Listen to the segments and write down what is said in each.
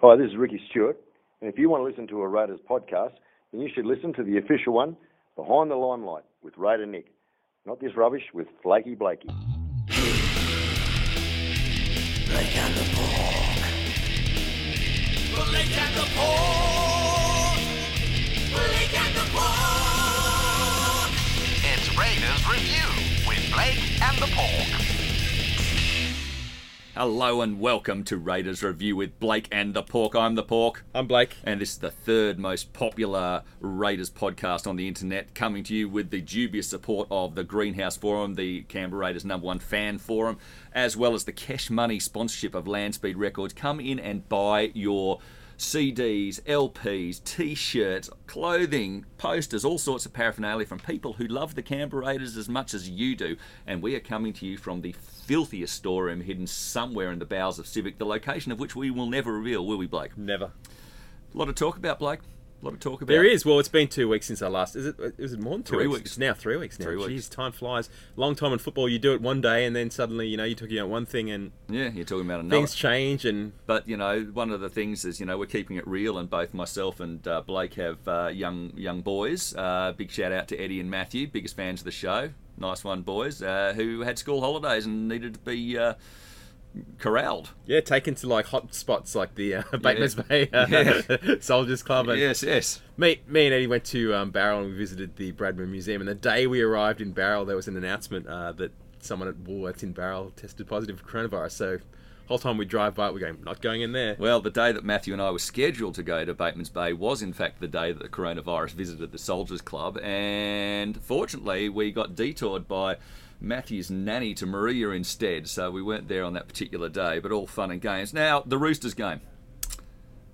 Hi, this is Ricky Stuart. And if you want to listen to a Raiders podcast, then you should listen to the official one, Behind the Limelight, with Raider Nick. Not this rubbish with Flaky Blakey. Blake and the Pork. Blake and the Pork. Blake and the Pork. It's Raiders Review with Blake and the Pork. Hello and welcome to Raiders Review with Blake and the Pork. I'm the Pork. I'm Blake. And this is the third most popular Raiders podcast on the internet, coming to you with the dubious support of the Greenhouse Forum, the Canberra Raiders number one fan forum, as well as the cash money sponsorship of Landspeed Records. Come in and buy your CDs, LPs, T-shirts, clothing, posters, all sorts of paraphernalia from people who love the Canberra Raiders as much as you do. And we are coming to you from the filthiest storeroom hidden somewhere in the bowels of Civic, the location of which we will never reveal, will we, Blake? Never. A lot of talk about Blake. A lot of talk about. There is. Well, it's been two weeks since I last. Is it? Is it more than two Three weeks? weeks. It's now three weeks now. Three Jeez, weeks. time flies. Long time in football. You do it one day, and then suddenly, you know, you're talking about one thing, and Yeah, you're talking about another. things change, and But you know, one of the things is you know we're keeping it real, and both myself and uh, Blake have uh, young young boys. Uh, big shout out to Eddie and Matthew, biggest fans of the show. Nice one, boys, uh, who had school holidays and needed to be uh, corralled. yeah, taken to like hot spots like the uh, Batemans Bay uh, Yeah. Soldiers Club. And Yes, yes. Me, me and Eddie went to um, Bowral and we visited the Bradman Museum. And the day we arrived in Bowral, there was an announcement uh, that someone at Woolworths in Bowral tested positive for coronavirus. So, whole time we drive by, we're going, not going in there. Well, the day that Matthew and I were scheduled to go to Bateman's Bay was, in fact, the day that the coronavirus visited the Soldiers Club. And fortunately, we got detoured by Matthew's nanny to Moruya instead. So we weren't there on that particular day, but all fun and games. Now, the Roosters game.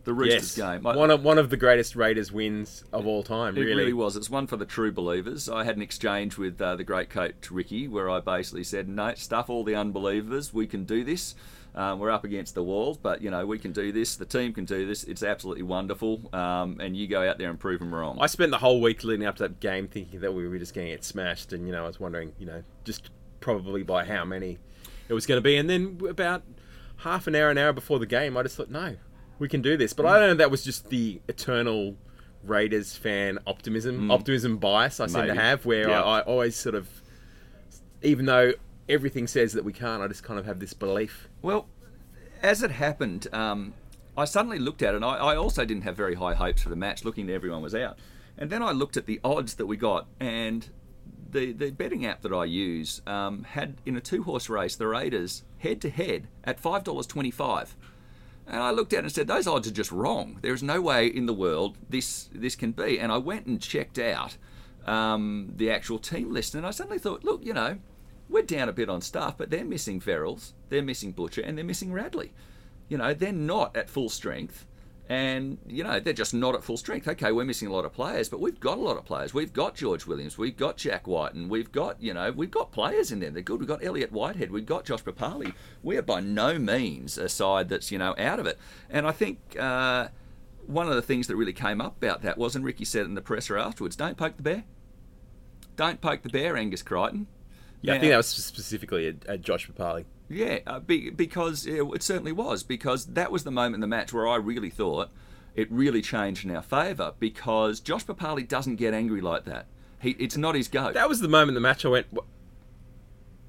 The Roosters game. I- One of one of the greatest Raiders wins of all time. it Really, really was. It's one for the true believers. I had an exchange with uh, the great coach Ricky where I basically said, no, stuff all the unbelievers. We can do this. Um, we're up against the walls, but you know we can do this. The team can do this. It's absolutely wonderful. Um, and you go out there and prove them wrong. I spent the whole week leading up to that game thinking that we were just going to get smashed, and you know, I was wondering, you know, just probably by how many it was going to be. And then about half an hour, an hour before the game, I just thought, no, we can do this. But I don't know if that was just the eternal Raiders fan optimism, optimism bias I seem to have, where Yeah. I, I always sort of, even though everything says that we can't, I just kind of have this belief. Well, as it happened, um, I suddenly looked at it, and I, I also didn't have very high hopes for the match, looking that everyone was out. And then I looked at the odds that we got, and the, the betting app that I use um, had in a two horse race the Raiders head to head at $5.25. And I looked at it and said, those odds are just wrong. There is no way in the world this this can be. And I went and checked out um, the actual team list, and I suddenly thought, look, you know, we're down a bit on staff, but they're missing Verrills, they're missing Butcher, and they're missing Radley. You know, they're not at full strength. And, you know, they're just not at full strength. Okay, we're missing a lot of players, but we've got a lot of players. We've got George Williams, we've got Jack White, and we've got, you know, we've got players in there. They're good. We've got Elliot Whitehead, we've got Josh Papalii. We're by no means a side that's, you know, out of it. And I think uh, one of the things that really came up about that was, and Ricky said it in the presser afterwards, don't poke the bear. Don't poke the bear, Angus Crichton. Yeah, I think that was specifically at, at Josh Papalii. yeah, uh, be, because it, it certainly was. Because that was the moment in the match where I really thought it really changed in our favour. Because Josh Papalii doesn't get angry like that. He, it's not his go. That was the moment in the match I went.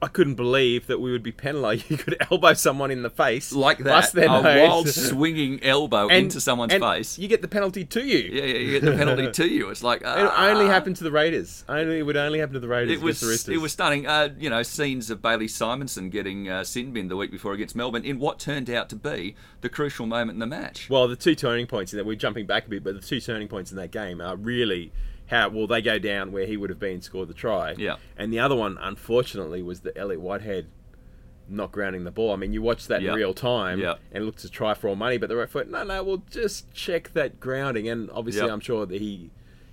"Wha- I couldn't believe that we would be penalised. You could elbow someone in the face like that, a nose, wild swinging elbow and- into someone's and face. You get the penalty to you. yeah, yeah, you get the penalty to you. It's like It ah. only happened to the Raiders. Only it would only happen to the Raiders. It was the it was stunning. Uh, you know, scenes of Bailey Simonsson getting uh, sin bin the week before against Melbourne in what turned out to be the crucial moment in the match. Well, the two turning points in that we're jumping back a bit, but the two turning points in that game are really how well they go down where he would have been scored the try. Yeah. And the other one, unfortunately, was the Elliot Whitehead not grounding the ball. I mean, you watch that Yeah. in real time Yeah. and it looked to try for all money, but the ref went, no, no, we'll just check that grounding. And obviously, Yeah. I'm sure that he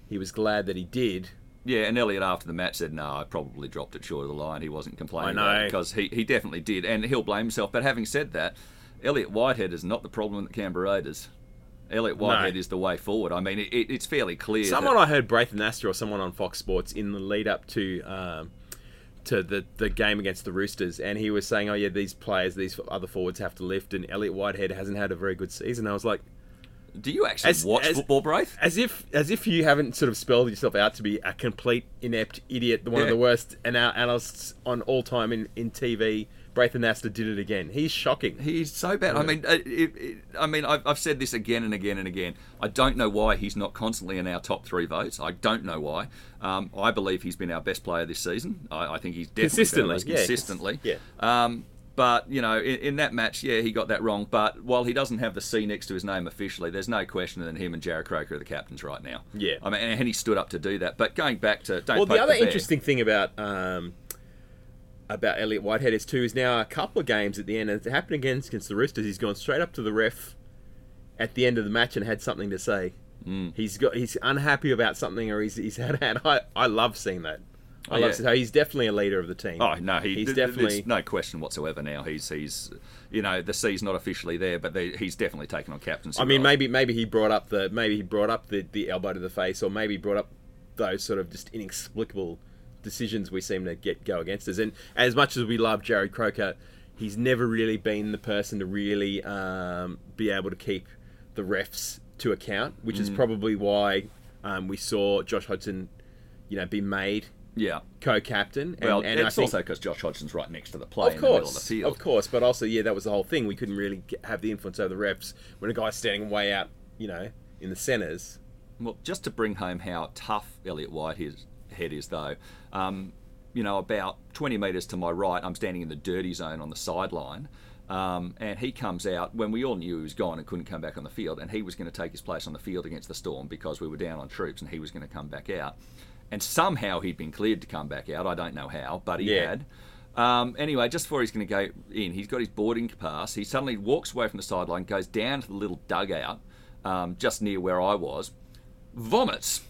he was glad that he did. Yeah, and Elliot after the match said, "No, I probably dropped it short of the line. He wasn't complaining because he, he definitely did, and he'll blame himself." But having said that, Elliot Whitehead is not the problem at the Canberra Raiders. Elliot Whitehead is the way forward. I mean, it, it, it's fairly clear. Someone I heard, Braith Anasta or someone on Fox Sports, in the lead up to um, to the the game against the Roosters, and he was saying, "Oh yeah, these players, these other forwards have to lift," and Elliot Whitehead hasn't had a very good season. I was like, Do you actually As- watch as- football, Braith? as if as if you haven't sort of spelled yourself out to be a complete inept idiot, the one of the worst ana- analysts on all time in, in TV. Braith Anasta did it again. He's shocking. He's so bad. I mean, uh, it, it, I mean, I've, I've said this again and again and again. I don't know why he's not constantly in our top three votes. I don't know why. Um, I believe he's been our best player this season. I, I think he's definitely Consistently, been our best yeah. consistently. Yeah. Um, but you know, in, in that match, yeah, he got that wrong. But while he doesn't have the C next to his name officially, there's no question that him and Jarrod Croker are the captains right now. Yeah. I mean, and he stood up to do that. But going back to don't Well, the other bear. interesting thing about um, about Elliot Whitehead is too is now a couple of games at the end, and it happened against against the Roosters. He's gone straight up to the ref at the end of the match and had something to say. Mm. He's got he's unhappy about something, or he's he's had had. I, I love seeing that. I Oh, love yeah. so he's definitely a leader of the team. Oh no, he, he's definitely there's no question whatsoever. Now he's he's you know the C's not officially there, but they, he's definitely taken on captaincy. I mean, role. maybe maybe he brought up the maybe he brought up the, the elbow to the face, or maybe he brought up those sort of just inexplicable decisions we seem to get go against us. And as much as we love Jarrod Croker, he's never really been the person to really um, be able to keep the refs to account, which Mm. is probably why um, we saw Josh Hodgson, you know, be made yeah. co-captain. And, Well, and I it's think- also because Josh Hodgson's right next to the play of in the middle of the course, field. of course, but also yeah, that was the whole thing. We couldn't really get, have the influence over the refs when a guy's standing way out, you know, in the centres. Well, just to bring home how tough Elliot Whitehead head is, though, um, you know, about 20 metres to my right, I'm standing in the dirty zone on the sideline. Um, and he comes out when we all knew he was gone and couldn't come back on the field, and he was going to take his place on the field against the Storm because we were down on troops, and he was going to come back out. And somehow he'd been cleared to come back out. I don't know how, but he Yeah. had. Um, anyway, just before he's going to go in, he's got his boarding pass. He suddenly walks away from the sideline, goes down to the little dugout um, just near where I was, vomits,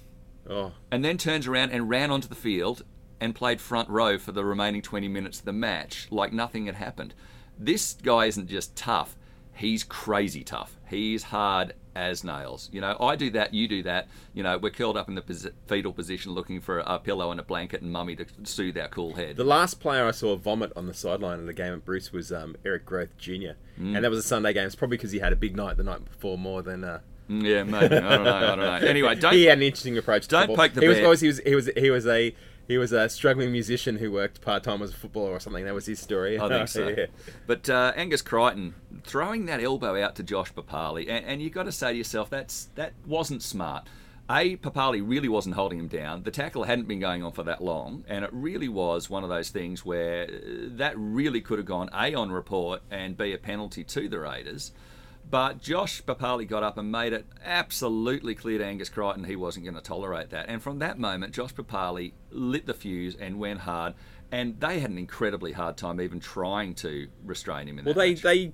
Oh, and then turns around and ran onto the field and played front row for the remaining 20 minutes of the match like nothing had happened. This guy isn't just tough, he's crazy tough. He's hard as nails. You know, I do that, you do that. You know, we're curled up in the posi- fetal position looking for a pillow and a blanket and mummy to soothe our cool head. the last player I saw vomit on the sideline of the game at Bruce was um, Eric Grothe Jr. Mm. And that was a Sunday game. It's probably because he had a big night the night before more than. Uh, yeah, maybe. I don't know. I don't know. Anyway, don't. he had an interesting approach. Don't football. poke the he was, bear. always- he was he was he was a he was a struggling musician who worked part time as a footballer or something. That was his story. I think so. Yeah. But uh, Angus Crichton throwing that elbow out to Josh Papalii, and, and you've got to say to yourself, that's that wasn't smart. A, Papalii really wasn't holding him down. The tackle hadn't been going on for that long, and it really was one of those things where uh, that really could have gone A on report and B a penalty to the Raiders. But Josh Papalii got up and made it absolutely clear to Angus Crichton he wasn't going to tolerate that. And from that moment, Josh Papalii lit the fuse and went hard. And they had an incredibly hard time even trying to restrain him in Well, that they match. they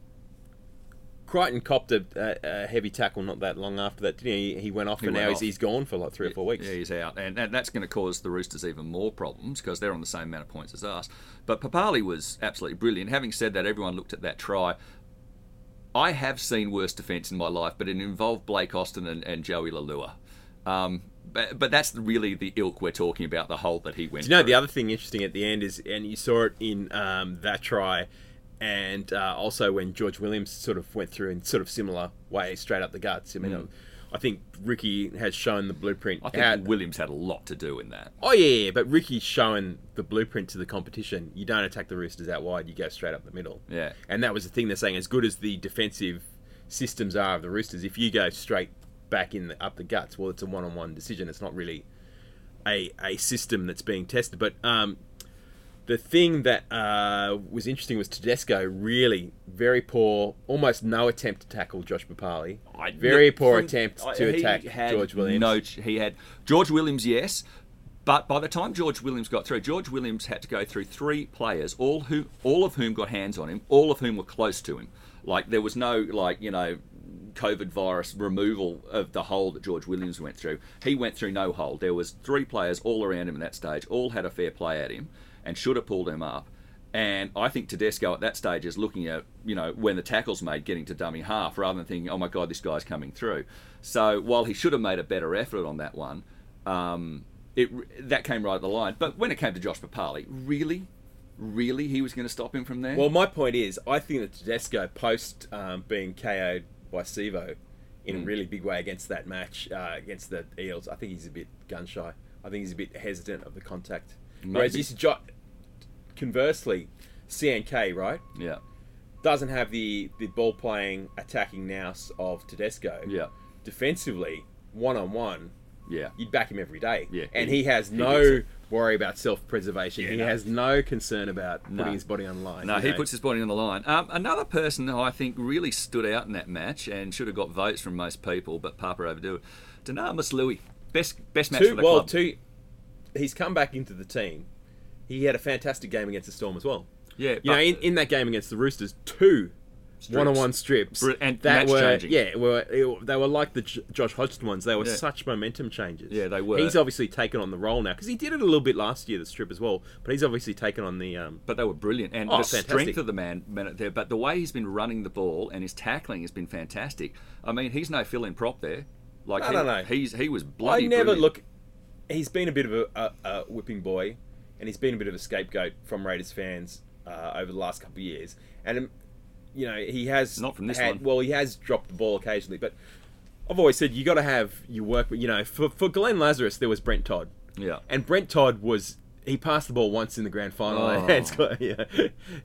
Crichton copped a, a, heavy tackle not that long after that. Didn't he? he went off, He and went now off. he's, he's gone for like three or four weeks. Yeah, he's out, and, and that's going to cause the Roosters even more problems because they're on the same amount of points as us. But Papalii was absolutely brilliant. Having said that, everyone looked at that try. I have seen worse defence in my life, but it involved Blake Austin and, and Joey Leilua. Um, but, but that's really the ilk we're talking about, the hole that he went Do you know through. the other thing interesting at the end is, and you saw it in um, that try, and uh, also when George Williams sort of went through in sort of similar way, straight up the guts. I mean, I think Ricky has shown the blueprint. I think how- Williams had a lot to do in that. oh yeah, yeah, but Ricky's showing the blueprint to the competition. You don't attack the Roosters out wide; you go straight up the middle. Yeah. and that was the thing they're saying. As good as the defensive systems are of the Roosters, if you go straight back in the, up the guts, well, it's a one-on-one decision. It's not really a a system that's being tested. But um, the thing that uh, was interesting was Tedesco really very poor, almost no attempt to tackle Josh Papalii. Very poor attempt to he attack George Williams. No, he had George Williams, yes, but by the time George Williams got through, George Williams had to go through three players, all who, all of whom got hands on him, all of whom were close to him. Like there was no like you know. COVID virus removal of the hole that George Williams went through. He went through no hole. There was three players all around him at that stage, all had a fair play at him, and should have pulled him up. And I think Tedesco at that stage is looking at, you know, when the tackle's made, getting to dummy half rather than thinking, oh my God, this guy's coming through. So while he should have made a better effort on that one, um, it that came right at the line. But when it came to Josh Papalii, really, really, he was going to stop him from there. Well, my point is, I think that Tedesco, post um, being KO'd by Sivo in Mm. a really big way against that match uh, against the Eels, I think he's a bit gun shy. I think he's a bit hesitant of the contact. Whereas Maybe. this jo- conversely, CNK right yeah, doesn't have the the ball playing attacking nous of Tedesco. yeah, Defensively, one on one, yeah. you'd back him every day. Yeah, and he- he, has he no worry about self preservation. Yeah, he no. has no concern about putting No. his body on the line. No, he know. puts his body on the line. Um, another person who I think really stood out in that match and should have got votes from most people, but Papa overdo it. Dunamis Lui, best best match two, for the well, club. two. He's come back into the team. He had a fantastic game against the Storm as well. Yeah, you know, in, in that game against the Roosters, two one-on-one strips Br- and that match were changing. yeah, were it- they were like the J- Josh Hodgson ones. They were Yeah. such momentum changes. Yeah, they were. He's obviously taken on the role now because he did it a little bit last year, the strip as well. But he's obviously taken on the um, But they were brilliant, and Oh, the fantastic. strength of the man, man there. But the way he's been running the ball and his tackling has been fantastic. I mean, he's no fill-in prop there. Like I he, don't know. He's he was bloody. I never brilliant. look. He's been a bit of a, a, a whipping boy, and he's been a bit of a scapegoat from Raiders fans uh, over the last couple of years. And um, you know, he has Not from this had, one. Well, he has dropped the ball occasionally, but I've always said you got to have your work. You know, for for Glenn Lazarus, there was Brent Todd, Yeah. and Brent Todd was. He passed the ball once in the grand final. Oh. and scored- yeah.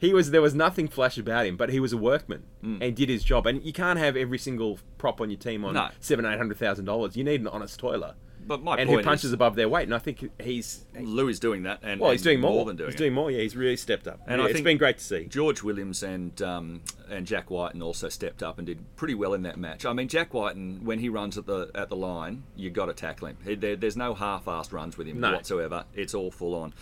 He was there was nothing flash about him, but he was a workman Mm. and did his job. And you can't have every single prop on your team on No. seven eight hundred thousand dollars. You need an honest toiler But my and who punches is, above their weight. And I think he's Lui is doing that, and well, he's and doing more. than doing he's it. doing more. Yeah, he's really stepped up. And Yeah, it's been great to see. George Williams and um, and Jack Wighton also stepped up and did pretty well in that match. I mean, Jack Wighton, when he runs at the at the line, you got to tackle him. He, there, there's no half-assed runs with him No. whatsoever. It's all full on.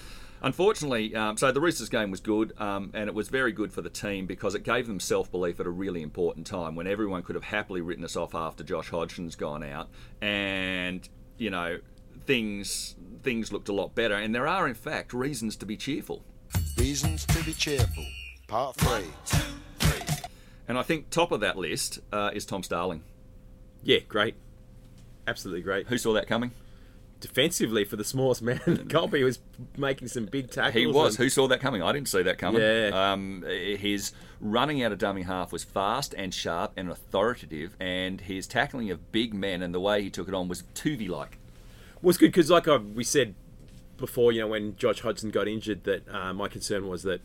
Unfortunately, um, so the Roosters game was good, um, and it was very good for the team because it gave them self-belief at a really important time when everyone could have happily written us off after Josh Hodgson's gone out, and you know things things looked a lot better. And there are, in fact, reasons to be cheerful. Reasons to be cheerful. Part 3. And I think top of that list uh, is Tom Starling. Yeah, great. Absolutely great. Who saw that coming? Defensively, for the smallest man in the comp, he was making some big tackles. He was. and- Who saw that coming? I didn't see that coming. Yeah. Um, his running out of dummy half was fast and sharp and authoritative, and his tackling of big men and the way he took it on was Tuvey like. was good because, like I, we said before, you know, when Josh Hodgson got injured, that uh, my concern was that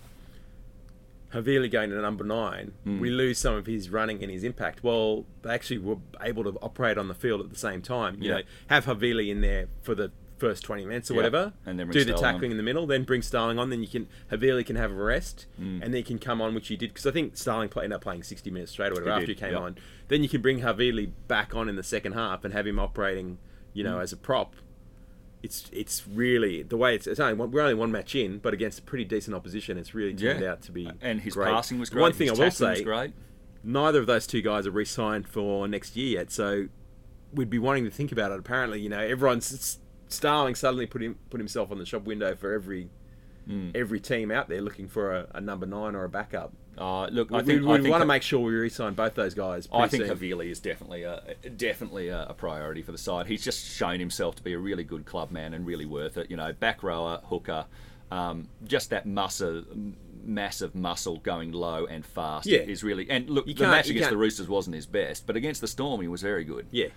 Havili going to number nine, Hmm. we lose some of his running and his impact. Well, they actually were able to operate on the field at the same time. You Yeah. know, have Havili in there for the first 20 minutes or Yeah. whatever, And then do the Starling tackling on. in the middle, then bring Starling on. Then you can Havili can have a rest, Hmm. and then he can come on, which he did because I think Starling play, ended up playing 60 minutes straight or whatever He after did, he came yeah. on. Then you can bring Havili back on in the second half and have him operating, you know, as a prop it's it's really the way it's, it's only one, we're only one match in, but against a pretty decent opposition, it's really turned out to be. And his great. passing was great. One thing his I will say, great. neither of those two guys are re-signed for next year yet, so we'd be wanting to think about it. Apparently, you know, everyone's Starling suddenly put him put himself on the shop window for every Hmm. every team out there looking for a, a number nine or a backup. Uh, look, We, I think we, we want to make sure we re-sign both those guys. I think soon. Havili is definitely a definitely a, a priority for the side. He's just shown himself to be a really good club man and really worth it. You know, back rower, hooker, um, just that muscle, massive muscle going low and fast Yeah. is really. And look, the match against the Roosters wasn't his best, but against the Storm he was very good. Yeah.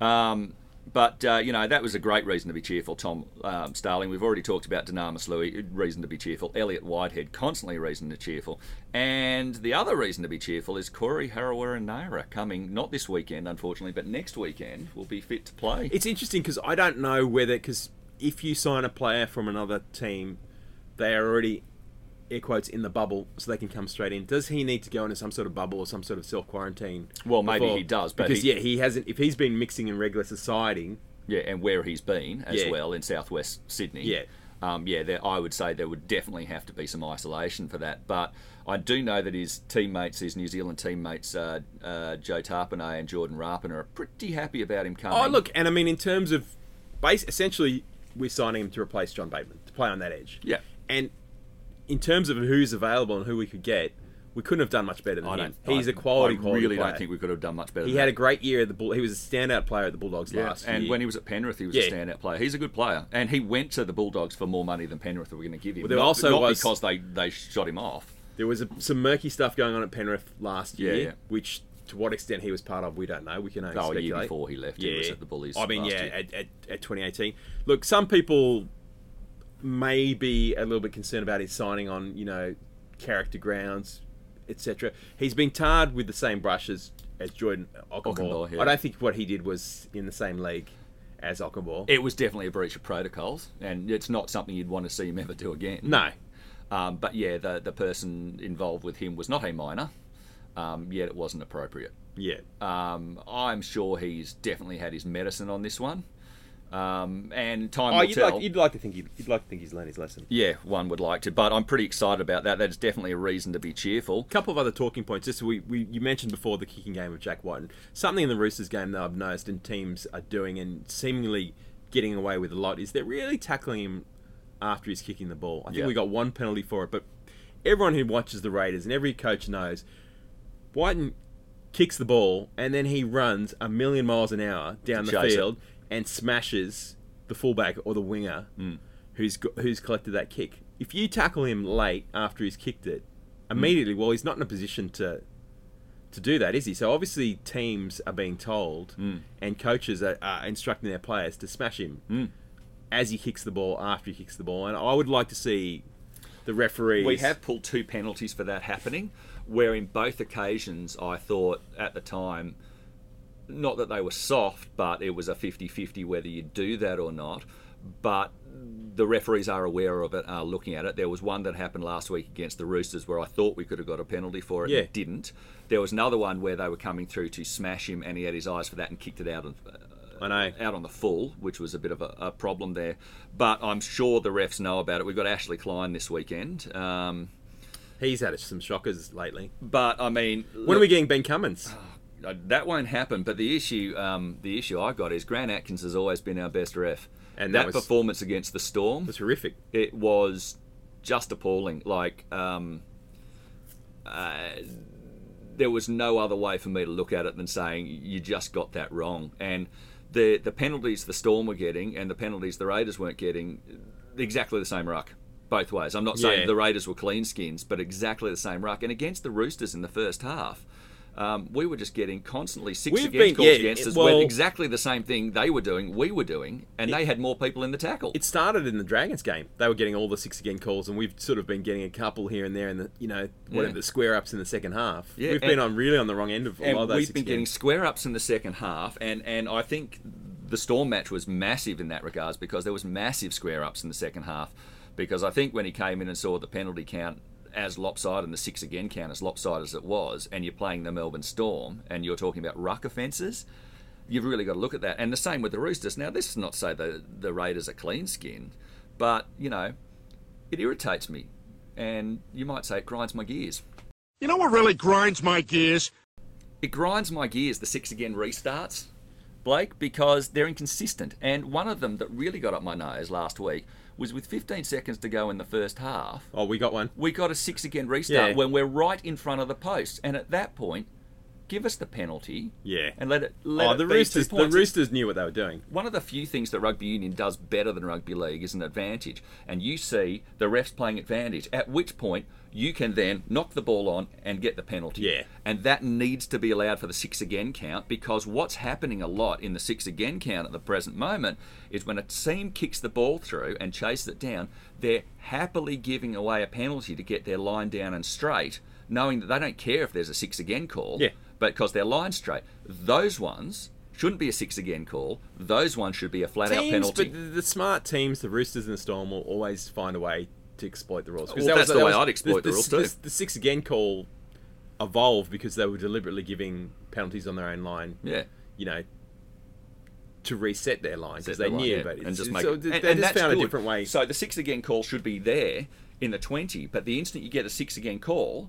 Um, but uh, you know that was a great reason to be cheerful. Tom um, Starling. We've already talked about Dunamis Lui. Reason to be cheerful. Elliot Whitehead. Constantly reason to cheerful. And the other reason to be cheerful is Corey Harawira Naera coming not this weekend, unfortunately, but next weekend will be fit to play. It's interesting because I don't know whether because if you sign a player from another team, they are already air quotes in the bubble, so they can come straight in. Does he need to go into some sort of bubble or some sort of self quarantine? Well, maybe he does, but because he- yeah, he hasn't. If he's been mixing in regular society, yeah, and where he's been as Yeah. well in Southwest Sydney. Yeah. Um, yeah, there, I would say there would definitely have to be some isolation for that. But I do know that his teammates, his New Zealand teammates, uh, uh, Joe Tapine and Jordan Rapana, are pretty happy about him coming. oh look, and I mean in terms of base, essentially we're signing him to replace John Bateman to play on that edge. Yeah. and in terms of who's available and who we could get, We couldn't have done much better than I him. He's I, a quality, player. I quality really player. don't think we could have done much better. He had a great year at the Bull. He was a standout player at the Bulldogs Yeah, last and year. when he was at Penrith, he was Yeah. a standout player. He's a good player, and he went to the Bulldogs for more money than Penrith were going to give him. Well, there not, also not was- because they they shot him off. There was a, some murky stuff going on at Penrith last year, yeah. which to what extent he was part of, we don't know. We can only Oh, a speculate. year before he left, he was at the Bullies I mean, yeah, at, at, at 2018. Look, some people may be a little bit concerned about his signing on, you know, character grounds, etc. He's been tarred with the same brush as, as Jordan. Okunbor, yeah. I don't think what he did was in the same league as Okunbor. It was definitely a breach of protocols, and it's not something you'd want to see him ever do again. no. Um, but yeah, the the person involved with him was not a minor, um, yet it wasn't appropriate. Yeah. Um, I'm sure he's definitely had his medicine on this one, um, and time Oh, will you'd tell. like, you'd like to think he'd, you'd like to think he's learned his lesson. yeah, one would like to, but I'm pretty excited about that. That's definitely a reason to be cheerful. A couple of other talking points. Just we, we you mentioned before the kicking game of Jack Wighton. Something in the Roosters game that I've noticed and teams are doing and seemingly getting away with a lot is they're really tackling him after he's kicking the ball. I think Yeah. we got one penalty for it, but everyone who watches the Raiders and every coach knows Wighton kicks the ball and then he runs a million miles an hour down the field. it. And smashes the fullback or the winger Hmm. who's go- who's collected that kick. If you tackle him late after he's kicked it, immediately, well, he's not in a position to to do that, is he? So obviously, teams are being told Hmm. and coaches are, are instructing their players to smash him Hmm. as he kicks the ball after he kicks the ball. And I would like to see the referees. We have pulled two penalties for that happening, where in both occasions I thought at the time, not that they were soft, but it was a 50 50 whether you do that or not. But the referees are aware of it, are looking at it. There was one that happened last week against the Roosters where I thought we could have got a penalty for it Yeah. and didn't. There was another one where they were coming through to smash him and he had his eyes for that and kicked it out of, I know. out on the full, which was a bit of a, a problem there. But I'm sure the refs know about it. We've got Ashley Klein this weekend. Um, He's had some shockers lately. but I mean, When are we getting Ben Cummins? uh, that won't happen. But the issue, um, the issue I got is Grant Atkins has always been our best ref, And that, that was- performance against the Storm, was horrific. it was just appalling. Like, um, uh, there was no other way for me to look at it than saying you just got that wrong. And the the penalties the Storm were getting and the penalties the Raiders weren't getting, exactly the same ruck. Both ways. I'm not saying Yeah. the Raiders were clean skins, but exactly the same ruck. And against the Roosters in the first half, um, we were just getting constantly six We've against been- calls yeah, against us. well- exactly the same thing they were doing, we were doing, and they had more people in the tackle. It started in the Dragons game. They were getting all the six again calls, and we've sort of been getting a couple here and there, in the you know whatever Yeah. the square ups in the second half. Yeah, we've and- been on really on the wrong end of a lot of those. we've been getting square ups in the second half, and, and I think the Storm match was massive in that regards because there was massive square ups in the second half. Because I think when he came in and saw the penalty count as lopsided and the six again count as lopsided as it was, and you're playing the Melbourne Storm and you're talking about ruck offences, you've really got to look at that. And the same with the Roosters. Now, this is not to say the the Raiders are clean skinned, but you know, it irritates me, and you might say it grinds my gears. You know what really grinds my gears? it grinds my gears the six again restarts, Blake, because they're inconsistent. And one of them that really got up my nose last week was with 15 seconds to go in the first half. Oh, we got one. We got a six again restart Yeah. when we're right in front of the post, and at that point, give us the penalty. Yeah. and let it. Oh, let oh, it the Roosters. The. Roosters knew what they were doing. One of the few things that rugby union does better than rugby league is an advantage, and you see the refs playing advantage. At which point you can then knock the ball on and get the penalty. Yeah. and that needs to be allowed for the six again count because what's happening a lot in the six again count at the present moment is when a team kicks the ball through and chases it down, they're happily giving away a penalty to get their line down and straight, knowing that they don't care if there's a six again call Yeah. but because they're line straight. Those ones shouldn't be a six again call. Those ones should be a flat out penalty. but the smart teams, the Roosters and the Storm, will always find a way to exploit the rules. 'Cause Well, that that's was- the that way was- I'd exploit the rules too. The, the six again call evolved because they were deliberately giving penalties on their own line. yeah. You know. To reset their line because they line, knew, yeah, but and just make so it, they and, they and just that's found good. a different way. So the six again call should be there in the twenty, but the instant you get a six again call,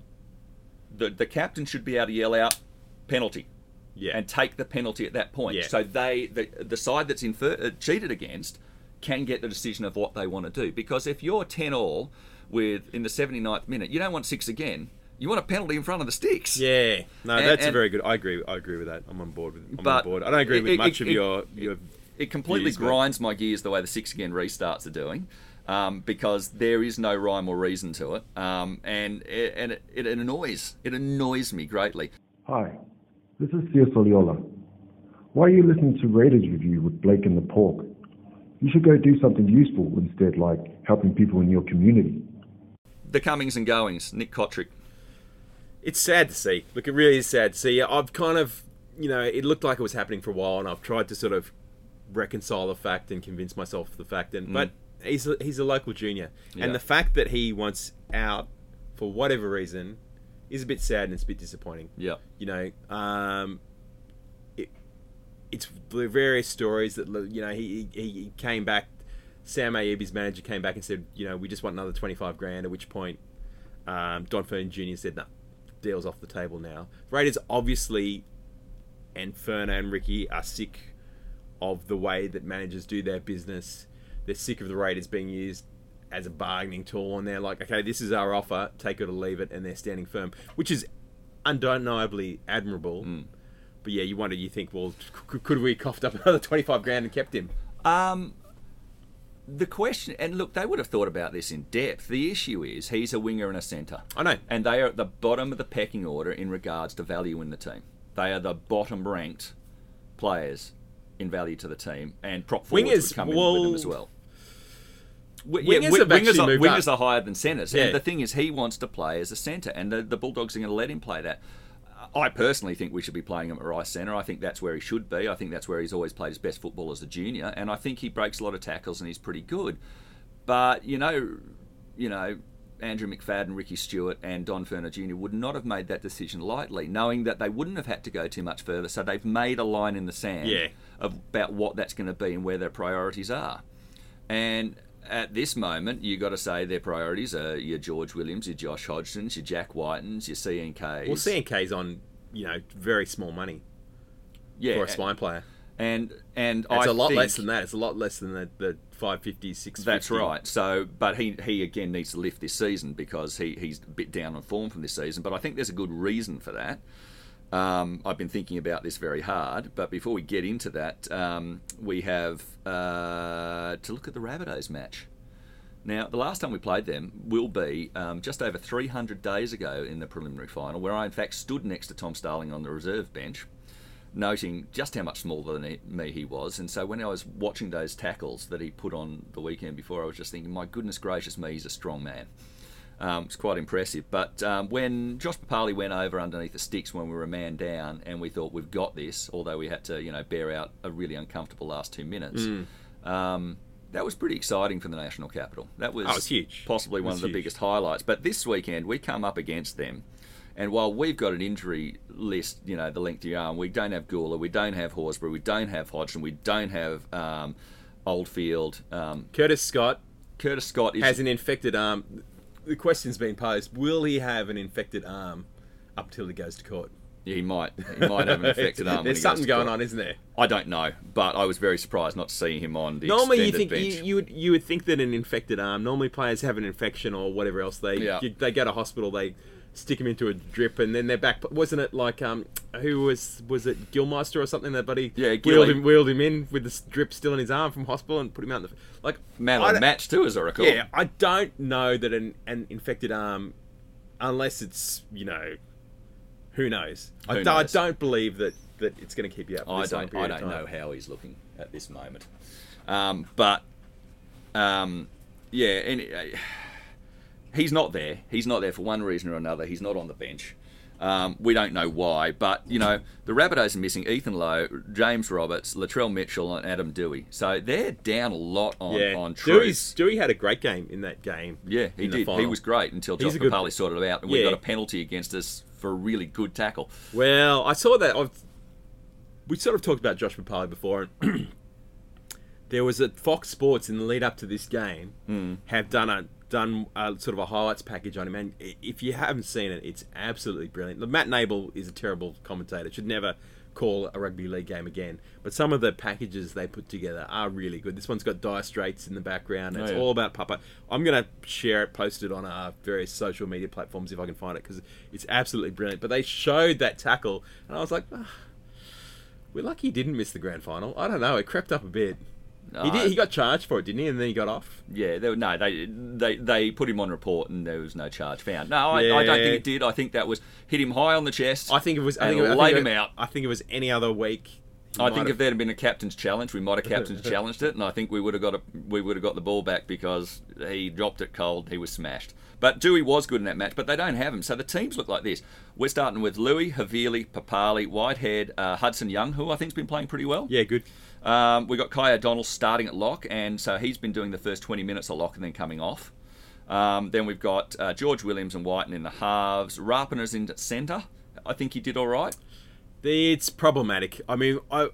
the the captain should be able to yell out penalty. Yeah. and take the penalty at that point. Yeah. So they, the, the side that's infer, uh, cheated against, can get the decision of what they want to do. Because if you're ten all with in the 79th minute, you don't want six again. You want a penalty in front of the sticks. Yeah, no, And- that's a very good. I agree. I agree with that. I'm on board with. I'm But on board. I don't agree it- with it- much it- of it- your your. It completely Views, but- grinds my gears the way the six again restarts are doing, um, because there is no rhyme or reason to it, um, and it, and it, it annoys it annoys me greatly. Hi, this is Theo Soliola. Why are you listening to Raiders Review with Blake and the Pork? You should go do something useful instead, like helping people in your community. The comings and goings, Nick Cotric. It's sad to see. Look, it really is sad to see. I've kind of, you know, it looked like it was happening for a while, and I've tried to sort of reconcile the fact and convince myself of the fact. And but he's a, he's a local junior, Yeah. and the fact that he wants out for whatever reason is a bit sad and it's a bit disappointing. Yeah. You know, um, it, it's the various stories that you know he he, came back. Sam Ayoub, manager, came back and said, you know, we just want another twenty five grand. At which point, um, Don Furner Jr. said, no, deal's off the table now. Raiders obviously, and Furner and Ricky are sick of the way that managers do their business. They're sick of the Raiders being used as a bargaining tool, and they're like, okay, this is our offer, take it or leave it, and they're standing firm, which is undeniably admirable. But yeah, you wonder, you think, well, could we coughed up another twenty five grand and kept him? Um, the question, and look, they would have thought about this in depth. The issue is he's a winger and a centre. I know. And they are at the bottom of the pecking order in regards to value in the team. They are the bottom ranked players in value to the team, and prop forwards Wingers, would come in with them as well. Wi- wingers have wingers, are, wingers are higher than centres. Yeah. And the thing is, he wants to play as a centre, and the, the Bulldogs are going to let him play that. I personally think we should be playing him at right centre. I think that's where he should be. I think that's where he's always played his best football as a junior, and I think he breaks a lot of tackles and he's pretty good. But you know, you know, Andrew McFadden, Ricky Stuart, and Don Furner Jr. would not have made that decision lightly, knowing that they wouldn't have had to go too much further. So they've made a line in the sand Yeah. about what that's going to be and where their priorities are. And at this moment, you've got to say their priorities are your George Williams, your Josh Hodgsons, your Jack Wightons, your CNKs. Well, CNK's on, you know, very small money yeah, for a spine player. and and It's I a lot less than that. It's a lot less than the, the 550, 650. That's right. So, but he he again needs to lift this season because he he's a bit down on form from this season. But I think there's a good reason for that. Um, I've been thinking about this very hard, but before we get into that, um, we have uh, to look at the Rabbitohs match. Now, the last time we played them will be um, just over 300 days ago in the preliminary final, where I in fact stood next to Tom Starling on the reserve bench, noting just how much smaller than me he was. And so when I was watching those tackles that he put on the weekend before, I was just thinking, my goodness gracious me, he's a strong man. Um, it's quite impressive. But um, when Josh Papalii went over underneath the sticks when we were a man down, and we thought we've got this, although we had to, you know, bear out a really uncomfortable last two minutes. Um, that was pretty exciting for the national capital. That was, Oh, was huge. possibly It one was of the huge. biggest highlights. But this weekend we come up against them, and while we've got an injury list, you know, the length of arm, we don't have Guler, we don't have Horsburgh, we don't have Hodgson, we don't have um, Oldfield. Um, Curtis Scott Curtis Scott is has an infected arm. The question's been posed: Will he have an infected arm up till he goes to court? Yeah, he might he might have an infected arm. There's something going court. on, isn't there? I don't know, but I was very surprised not seeing him on the Normally, you think bench. you, you would you would think that an infected arm. Normally, players have an infection or whatever else. They Yeah. you- they go to hospital. They stick him into a drip, and then they're back. Wasn't it like um who was was it Gillmeister or something that buddy Yeah, wheeled him wheeled him in with the drip still in his arm from hospital and put him out in the like Man I the match too, as I recall. Yeah, I don't know that an, an infected arm, unless it's you know, who knows? I, Who I knows? don't believe that that it's going to keep you up. I don't. I don't know how he's looking at this moment. Um, but um, yeah, and uh, he's not there. He's not there for one reason or another. He's not on the bench. Um, we don't know why, but you know the Rabbitohs are missing Ethan Lowe, James Roberts, Latrell Mitchell, and Adam Doueihi. So they're down a lot on Yeah, on Doueihi's, Doueihi had a great game in that game. Yeah, he did. He was great until Josh a good- Papalii sorted it out, and we Yeah. got a penalty against us for a really good tackle. Well, I saw that. I've, we sort of talked about Josh Papalii before. And there was a Fox Sports in the lead up to this game Hmm. have done a done a, sort of a highlights package on him, and if you haven't seen it, it's absolutely brilliant. Matt Nable is a terrible commentator; should never call a rugby league game again. But some of the packages they put together are really good. This one's got Dire Straits in the background. It's Oh, yeah. all about Papa. I'm going to share it, post it on our various social media platforms if I can find it because it's absolutely brilliant. But they showed that tackle, and I was like, "Ah, we're lucky he didn't miss the grand final. I don't know. It crept up a bit. He, did, he got charged for it, didn't he? And then he got off. Yeah, there, no, they, they they put him on report and there was no charge found. No, I, I don't think it did. I think that was hit him high on the chest. I think it was. I and think it, I laid think him it- out. I think it was any other week. he I might think have- if there had been a captain's challenge, we might have captain's challenged it, and I think we would have got a, we would have got the ball back because he dropped it cold. He was smashed. But Doueihi was good in that match, but they don't have him. So the teams look like this. We're starting with Lui, Havili, Papalii, Whitehead, uh, Hudson Young, who I think's been playing pretty well. yeah, good. Um, we got Kai O'Donnell starting at lock, and so he's been doing the first 20 minutes at lock and then coming off. Um, then we've got uh, George Williams and Wighton in the halves. Rapana's in centre. I think he did all right. It's problematic. I mean, I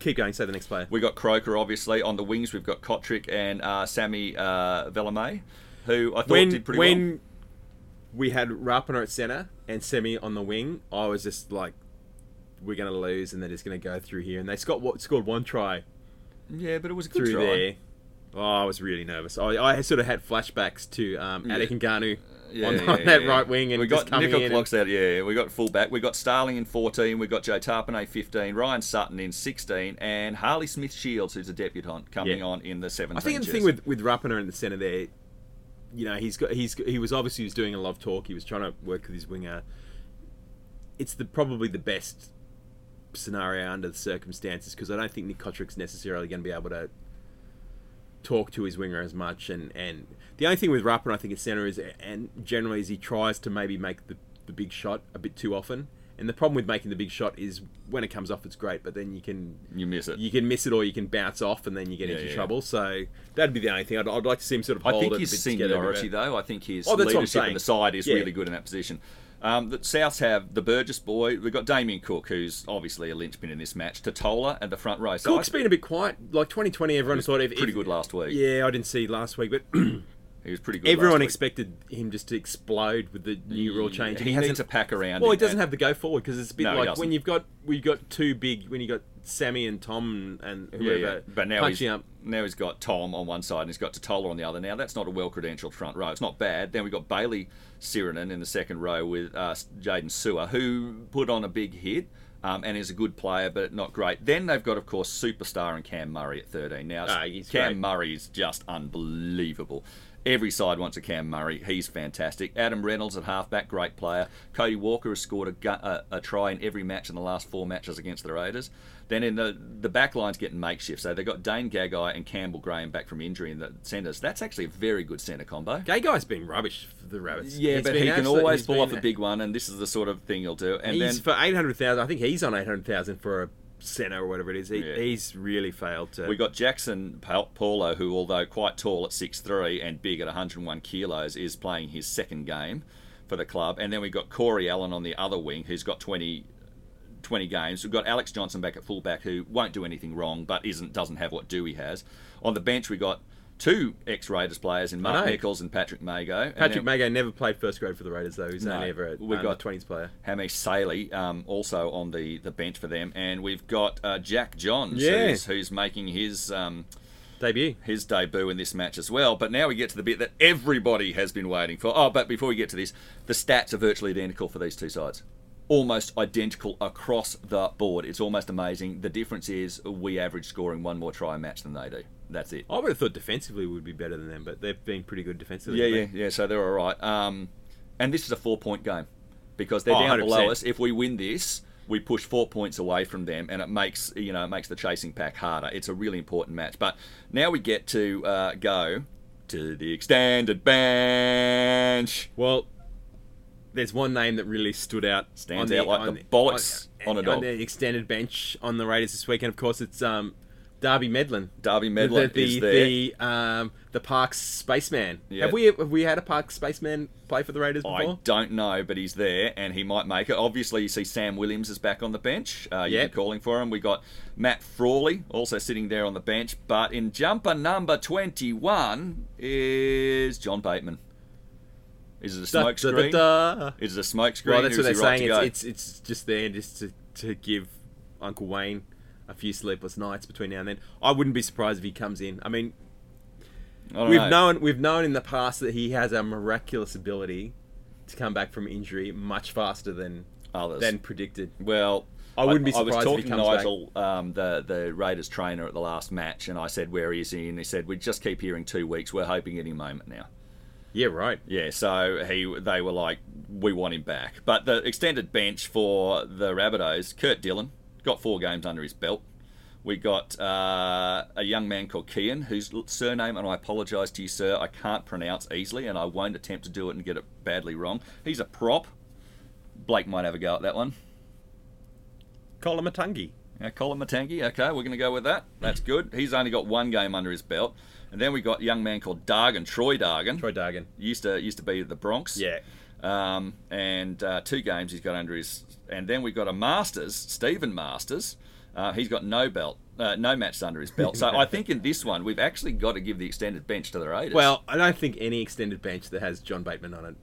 keep going. Say the next player. We got Croker, obviously. On the wings, we've got Cotric and uh, Sammy uh, Valemei, who I thought when did pretty when well. When we had Rapana at center and Semi on the wing, I was just like, we're going to lose, and they're just going to go through here. And they scored what scored one try Yeah, but it was a good through try. there. Oh, I was really nervous. I, I sort of had flashbacks to um, Yeah. Adek Ngannou Yeah, on, yeah, on that right wing, and we got Nickel. Clocks out. Yeah, we got fullback. We got Starling in 14. We got Joe Tapine 15. Ryan Sutton in 16, and Harley Smith Shields, who's a debutant, coming on in the 17. I think the jersey. thing with with Rapana in the center there, you know, he's got he's he was obviously he was doing a lot of talk. He was trying to work with his winger. It's the probably the best scenario under the circumstances because I don't think Nick Cotric's necessarily going to be able to talk to his winger as much. And, and the only thing with Rapana, I think, at centre is and generally is he tries to maybe make the the big shot a bit too often. And the problem with making the big shot is when it comes off, it's great, but then you can you miss it. you can miss it or you can bounce off and then you get Yeah, into yeah. trouble. So that'd be the only thing. I'd, I'd like to see him sort of I think his a bit seniority, though, I think his Oh, that's what I'm leadership in the side is Yeah. really good in that position. Um, the Souths have the Burgess boy. We've got Damien Cook, who's obviously a linchpin in this match. Tatola at the front row. So Cook's I- been a bit quiet. Like 2020, everyone thought if, pretty if- good last week. Yeah, I didn't see last week, but He was pretty good. everyone expected him just to explode with the new rule change. and He hasn't- needs to pack around. Well, he him, doesn't have the go forward because it's a bit No, he like doesn't. when you've got we've got two big when you got Sammy and Tom and whoever. But now he's, punching up. now he's got Tom on one side and he's got Tatola on the other. Now that's not a well credentialed front row. It's not bad. Then we've got Bailey Sirinen in the second row with uh, Jaydn Su'A, who put on a big hit. Um, and is a good player, but not great. Then they've got, of course, superstar and Cam Murray at 13. Now, Ah, he's Cam great. Murray is just unbelievable. Every side wants a Cam Murray. He's fantastic. Adam Reynolds at halfback, great player. Cody Walker has scored a, gu- a, a try in every match in the last four matches against the Raiders. Then in the the back line's getting makeshift. So they've got Dane Gagai and Campbell Graham back from injury in the centres. That's actually a very good centre combo. Gagai's been rubbish for the Rabbits. Yeah, He's but he can always pull off a big one, and this is the sort of thing he'll do. And he's then for eight hundred thousand. I think he's on eight hundred thousand for a center or whatever it is. He, Yeah. He's really failed to. We got Jackson Paulo, who, although quite tall at 6'3 and big at 101 kilos, is playing his second game for the club. And then we've got Corey Allen on the other wing, who's got 20, 20 games. We've got Alex Johnston back at fullback, who won't do anything wrong, but isn't doesn't have what Doueihi has. On the bench, we got two ex-Raiders players in Mark. Nicholls and Patrick Mago. Patrick Mago never played first grade for the Raiders though. He's No. only ever a We under got- twenties player. Hame Sele um, also on the, the bench for them. And we've got uh, Jack Johns, Yeah. who's, who's making his... Um, Debut. his debut in this match as well. But now we get to the bit that everybody has been waiting for. Oh, but before we get to this, the stats are virtually identical for these two sides. Almost identical across the board. It's almost amazing. The difference is we average scoring one more try a match than they do. That's it. I would have thought defensively would be better than them, but they've been pretty good defensively. Yeah, yeah, yeah. So they're all right. Um, and this is a four-point game because they're Oh, down 100%. below us. If we win this, we push four points away from them, and it makes you know it makes the chasing pack harder. It's a really important match. But now we get to uh, go to the extended bench. Well, there's one name that really stood out. Stands on out like the bollocks on a dog. On the extended bench on the Raiders this weekend. Of course, it's um, Darby Medlin. Darby Medlin the, is there. the um the Parkes spaceman. Yeah. Have we have we had a Parkes spaceman play for the Raiders before? I don't know, but he's there and he might make it. Obviously, you see Sam Williams is back on the bench. Uh, Yep. calling for him. We got Matt Frawley also sitting there on the bench. But in jumper number 21 is John Bateman. Is it a Da- smoke da- da- screen? Is it a smoke screen? Well, that's what they're right saying. It's, it's it's just there just to, to give Uncle Wayne a few sleepless nights between now and then. I wouldn't be surprised if he comes in. I mean, I we've know. known we've known in the past that he has a miraculous ability to come back from injury much faster than Others. than predicted. Well, I wouldn't be surprised. I, was surprised if he talking to. Nigel, um, the the Raiders trainer at the last match, and I said, "Where is he?" And he said, "We just keep hearing two weeks. We're hoping any moment now." Yeah, right. Yeah, so he they were like, "We want him back." But the extended bench for the Rabbitohs, Kurt Dillon got four games under his belt. We got uh, a young man called Kian, whose surname, and I apologise to you, sir, I can't pronounce easily, and I won't attempt to do it and get it badly wrong. He's a prop. Blake might have a go at that one. Koloamatangi. Yeah, Koloamatangi. Okay, we're going to go with that. That's good. He's only got one game under his belt, and then we got a young man called Dargan, Troy Dargan. Troy Dargan. used to used to be at the Bronx. Yeah. Um, and uh, two games he's got under his, and then we've got a Masters, Stephen Masters. Uh, he's got no belt, uh, no matches under his belt. So I think in this one we've actually got to give the extended bench to the Raiders. Well, I don't think any extended bench that has John Bateman on it,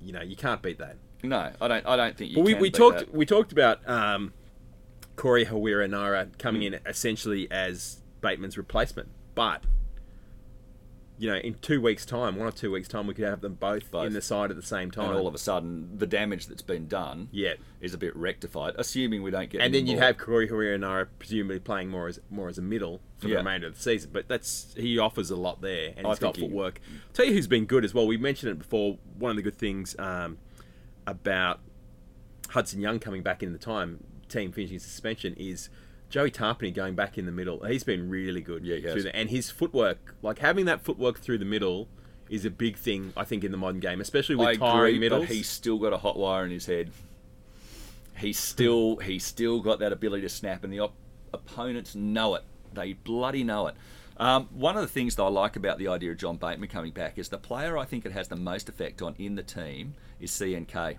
you know, you can't beat that. no, I don't. I don't think you. But we, can we talked that. we talked about um, Corey Harawira Naera Mm. coming in essentially as Bateman's replacement, but you know, in two weeks' time, one or two weeks' time, we could have them both, Both. in the side at the same time. and all of a sudden the damage that's been done yeah, is a bit rectified, assuming we don't get. and then you'd have Corey Naera presumably playing more as more as a middle for Yeah. the remainder of the season. But that's he offers a lot there, and I he's got think he- footwork. Tell you who's been good as well. We mentioned it before. One of the good things um, about Hudson Young coming back in the time, team finishing suspension, is Joey Tapine going back in the middle. He's been really good. Yeah, he has. through the, and his footwork, like having that footwork through the middle, is a big thing. I think in the modern game, especially with I tiring agree, middles. but he's still got a hot wire in his head. He's still he's still got that ability to snap, and the op- opponents know it. They bloody know it. Um, one of the things that I like about the idea of John Bateman coming back is the player I think it has the most effect on in the team is CNK.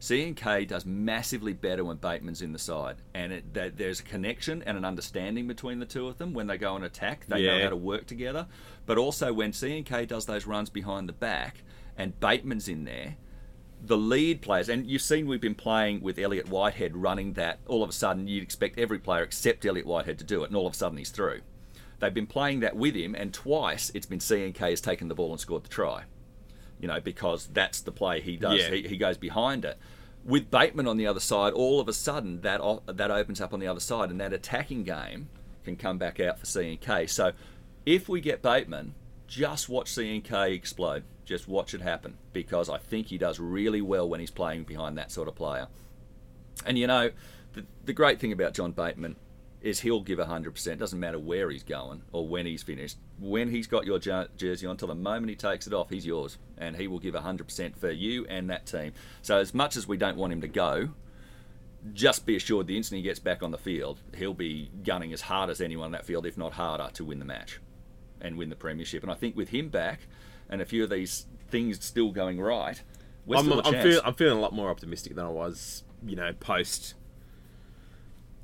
CNK does massively better when Bateman's in the side, and it, that there's a connection and an understanding between the two of them when they go and attack. They know how to work together, but also when CNK does those runs behind the back and Bateman's in there, the lead players, and you've seen we've been playing with Elliot Whitehead running that. All of a sudden, you'd expect every player except Elliot Whitehead to do it, and all of a sudden he's through. They've been playing that with him, and twice it's been CNK has taken the ball and scored the try. You know, because that's the play he does. Yeah. He, he goes behind it. With Bateman on the other side, all of a sudden that that opens up on the other side, and that attacking game can come back out for CNK. So, if we get Bateman, just watch CNK explode. Just watch it happen because I think he does really well when he's playing behind that sort of player. And you know, the, the great thing about John Bateman is he'll give 100%. Doesn't matter where he's going or when he's finished. When he's got your jersey on, till the moment he takes it off, he's yours. And he will give 100% for you and that team. So, as much as we don't want him to go, just be assured the instant he gets back on the field, he'll be gunning as hard as anyone on that field, if not harder, to win the match and win the premiership. And I think with him back and a few of these things still going right, we're I'm, still I'm, feel, I'm feeling a lot more optimistic than I was, you know, post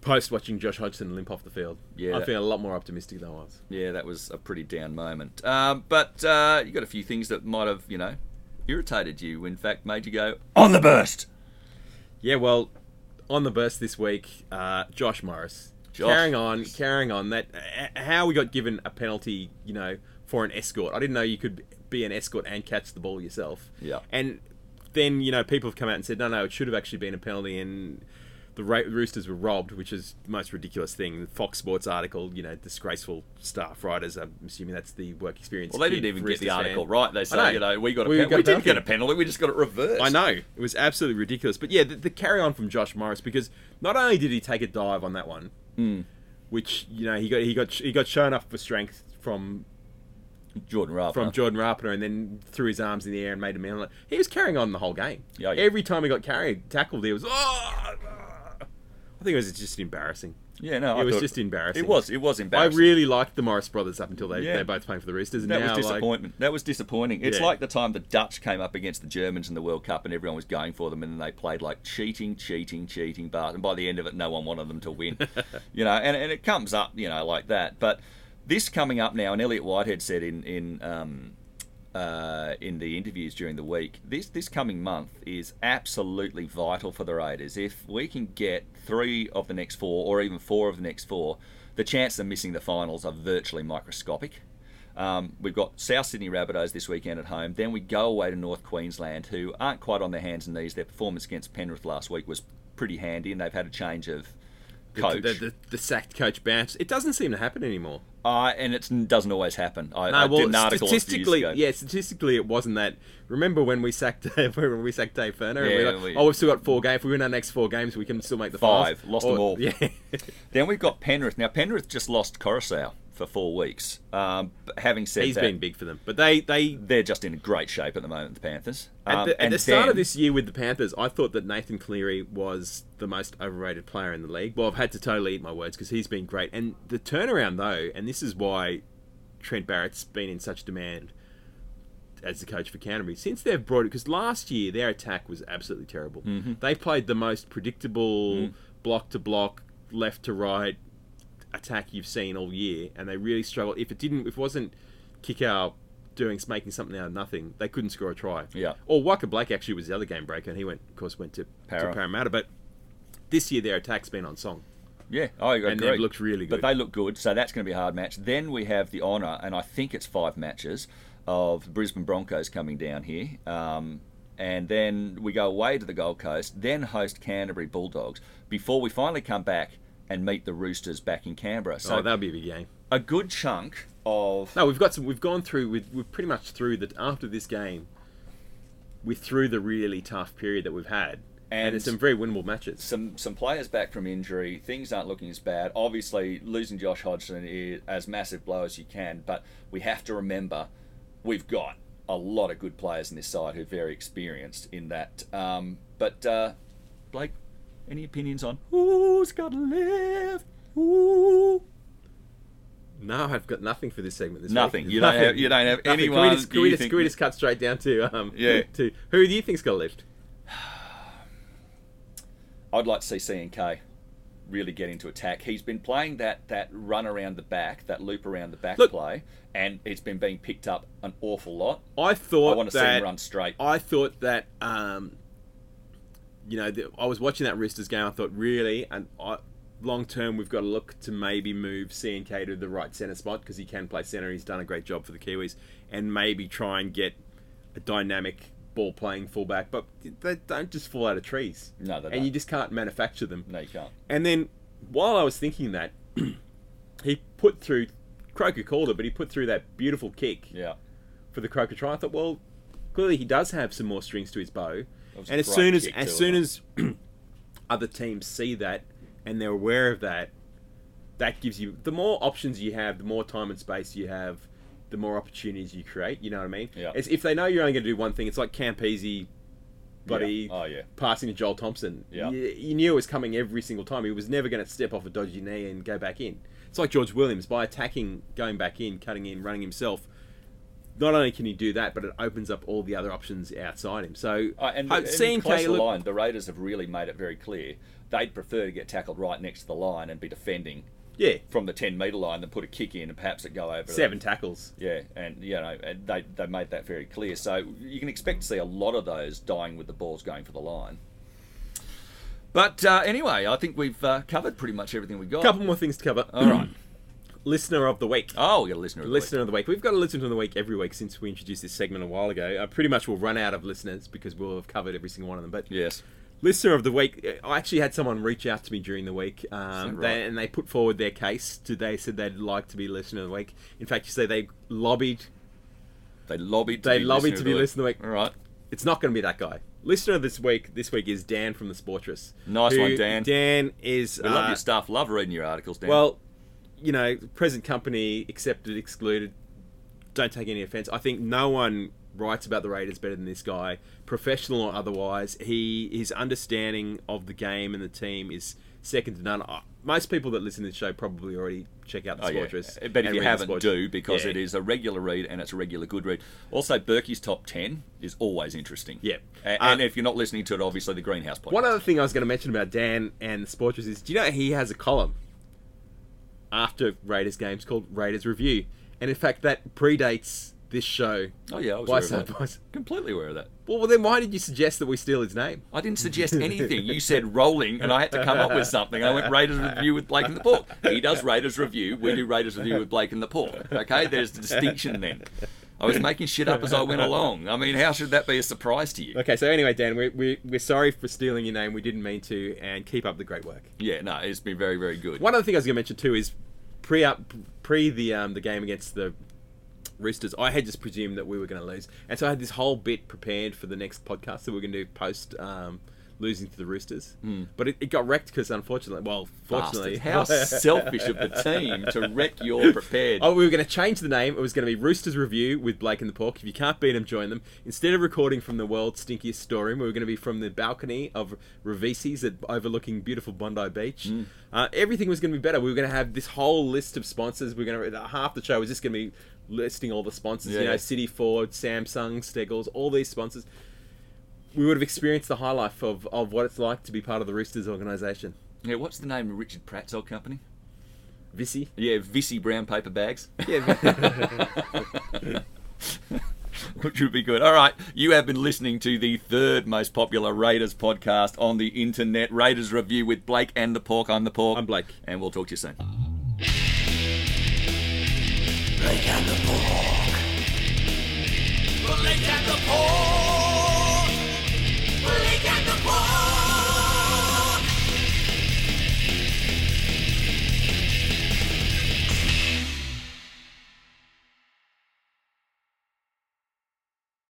post watching Josh Hodgson limp off the field. Yeah. I feel a lot more optimistic than I was. Yeah, that was a pretty down moment. Um, but uh, you got a few things that might have, you know, irritated you. In fact, made you go on the burst. Yeah, well, on the burst this week, uh, Josh Morris. Josh. Carrying on, carrying on. That uh, how we got given a penalty, you know, for an escort. I didn't know you could be an escort and catch the ball yourself. Yeah. And then you know people have come out and said, no, no, it should have actually been a penalty, and the Ra- Roosters were robbed, which is the most ridiculous thing. The Fox Sports article, you know, disgraceful staff writers. I'm assuming that's the work experience. Well, they didn't even for get the Roosters fan. article right. They say, know. you know, we got a We pen- got we didn't penalty. get a penalty. We just got it reversed. I know it was absolutely ridiculous, but yeah, the, the carry on from Josh Morris because not only did he take a dive on that one, Hmm. which you know he got he got he got shown up for strength from Jordan Rapp. from Jordan Rapana and then threw his arms in the air and made a man. He was carrying on the whole game. Yeah, yeah. Every time he got carried, tackled, he was. Oh, ah." I think it was just embarrassing. Yeah, no, it I was just embarrassing. It was. It was embarrassing. I really liked the Morris brothers up until they Yeah. they're both playing for the Roosters. And That now, was like, disappointment. that was disappointing. It's Yeah. like the time the Dutch came up against the Germans in the World Cup and everyone was going for them and then they played like cheating, cheating, cheating, but and by the end of it no one wanted them to win. you know, and, and it comes up, you know, like that. But this coming up now, and Elliot Whitehead said in in um, uh, in the interviews during the week, this this coming month is absolutely vital for the Raiders. If we can get three of the next four, or even four of the next four, the chance of missing the finals are virtually microscopic. Um, we've got South Sydney Rabbitohs this weekend at home. Then we go away to North Queensland, who aren't quite on their hands and knees. Their performance against Penrith last week was pretty handy, and they've had a change of coach. The, the, the sacked coach bounce. It doesn't seem to happen anymore. Uh, and it doesn't always happen. I, No, I well, did an article a few years statistically, ago. yeah, statistically, it wasn't that. Remember when we sacked when we sacked Dave Furner? and we Yeah, were like, we- oh, we've still got four games. If we win our next four games, we can still make the Five. finals. Lost them all. Yeah, Then we've got Penrith. Now Penrith just lost Koroisau for four weeks. Um, having said he's that, been big for them, but they they they're just in great shape at the moment. The Panthers. At Um, the, at and the start then- of this year with the Panthers, I thought that Nathan Cleary was the most overrated player in the league. Well, I've had to totally eat my words because he's been great. And the turnaround, though, and this is why Trent Barrett's been in such demand as the coach for Canterbury since they've brought it. Because last year their attack was absolutely terrible. Mm-hmm. They played the most predictable Mm. block to block, left to right attack you've seen all year, and they really struggled. If it didn't, if it wasn't kick out doing making something out of nothing, they couldn't score a try. Yeah. Or Waqa Blake actually was the other game breaker, and he went, of course, went to, Para. to Parramatta. But this year their attack's been on song. Yeah, Oh, I agree. And they've looked really good. But they look good, so that's going to be a hard match. Then we have the honour, and I think it's five matches, of the Brisbane Broncos coming down here. Um, and then we go away to the Gold Coast, then host Canterbury Bulldogs, before we finally come back and meet the Roosters back in Canberra. So So that'll be a big game. a good chunk of No, we've got some. We've gone through. We've, we're pretty much through the after this game. We're through the really tough period that we've had, and, And- it's some very winnable matches. some some players back from injury. Things aren't looking as bad. Obviously, losing Josh Hodgson is as massive blow as you can, but we have to remember we've got a lot of good players in this side who are very experienced in that. Um, but uh, Blake, any opinions on who's got left? Ooh. No, I've got nothing for this segment. This Nothing. Week. You don't have- you don't have Nothing. anyone Can we just, can we just, think- can we just cut straight down to um Yeah. to who do you think's got left? I'd like to see CNK really get into attack. He's been playing that, that run around the back, that loop around the back Look- play, and it's been being picked up an awful lot. I thought I want to see that him run straight. I thought that um, you know, the, I was watching that Roosters game. I thought really, and I, long term, we've got to look to maybe move CNK to the right centre spot because he can play centre. He's done a great job for the Kiwis, and maybe try and get a dynamic ball playing fullback. But they don't just fall out of trees. No, they and don't. you just can't manufacture them. No, you can't. And then while I was thinking that, he put through. Croker called it, but he put through that beautiful kick Yeah. for the Croker try. I thought, well, clearly he does have some more strings to his bow. And as soon as as soon as other teams see that and they're aware of that, that gives you the more options you have, the more time and space you have, the more opportunities you create. You know what I mean? Yeah. It's, if they know you're only going to do one thing, it's like Campese, buddy, Yeah. Oh, yeah. passing to Joel Thompson. Yeah. You, you knew it was coming every single time. He was never going to step off a dodgy knee and go back in. It's like George Williams by attacking, going back in, cutting in, running himself. Not only can he do that, but it opens up all the other options outside him. So Uh, and, uh, and CNK close to the line, the Raiders have really made it very clear they'd prefer to get tackled right next to the line and be defending yeah, from the 10 metre line than put a kick in and perhaps it go over seven tackles. Yeah, and you know, and they they made that very clear. So you can expect to see a lot of those dying with the balls going for the line. But uh, anyway, I think we've uh, covered pretty much everything we got. A couple more things to cover. All right. Listener of the week. Oh, we got a listener. Of the Listener of the week. We've got a listener of the week every week since we introduced this segment a while ago. Uh, pretty much we'll run out of listeners because we'll have covered every single one of them. But. Yes. listener of the week, I actually had someone reach out to me during the week, um, that they, and they put forward their case. They said they'd like to be listener of the week. In fact, you say they lobbied. They lobbied. To They be lobbied to be listener of the week. All right. It's not going to be that guy. Listener of this week this week is Dan from the Sportress. Nice who- one, Dan. Dan is We love uh, your stuff. Love reading your articles, Dan. Well, you know, present company accepted, excluded. Don't take any offense. I think no one writes about the Raiders better than this guy, professional or otherwise. He his understanding of the game and the team is second to none. Uh, Most people that listen to the show probably already check out the Oh, yeah. Sportress. But if you haven't, do because Yeah. it is a regular read and it's a regular good read. Also, Berkey's top ten is always interesting. Yeah. Uh, and if you're not listening to it, obviously the Greenhouse podcast. One other thing I was going to mention about Dan and the Sportress is, do you know he has a column after Raiders games called Raiders Review, and in fact that predates this show. Oh yeah, I was aware of that. completely aware of that. Well, well, then why did you suggest that we steal his name? I didn't suggest anything. You said rolling, and I had to come up with something. I went Raiders review with Blake and the Pork. He does Raiders review. We do Raiders review with Blake and the Pork. Okay, there's the distinction then. I was making shit up as I went along. I mean, how should that be a surprise to you? Okay, so anyway, Dan, we're, we're, we're sorry for stealing your name. We didn't mean to, and keep up the great work. Yeah, no, it's been very, very good. One other thing I was going to mention too is pre up pre the um, the game against the Roosters, I had just presumed that we were going to lose, and so I had this whole bit prepared for the next podcast that we are going to do post um, losing to the Roosters. Hmm. But it, it got wrecked because unfortunately, well, fortunately, Bastard. How selfish of the team to wreck your prepared. Oh, we were going to change the name. It was going to be Roosters Review with Blake and the Pork. If you can't beat them, join them. Instead of recording from the world's stinkiest storeroom, we were going to be from the balcony of Ravesi's at overlooking beautiful Bondi Beach. Hmm. Uh, everything was going to be better. We were going to have this whole list of sponsors. We are going to uh, half the show was just going to be listing all the sponsors. You know, City Ford, Samsung, Steggles, all these sponsors. We would have experienced the high life of, of what it's like to be part of the Roosters organisation. Yeah, what's the name of Richard Pratt's old company? Visy. Yeah, Visy brown paper bags. Yeah. Which would be good. All right, you have been listening to the third most popular Raiders podcast on the internet, Raiders Review with Blake and the Pork. I'm the Pork. I'm Blake. And we'll talk to you soon. Blake and the Pork. Blake and the Pork.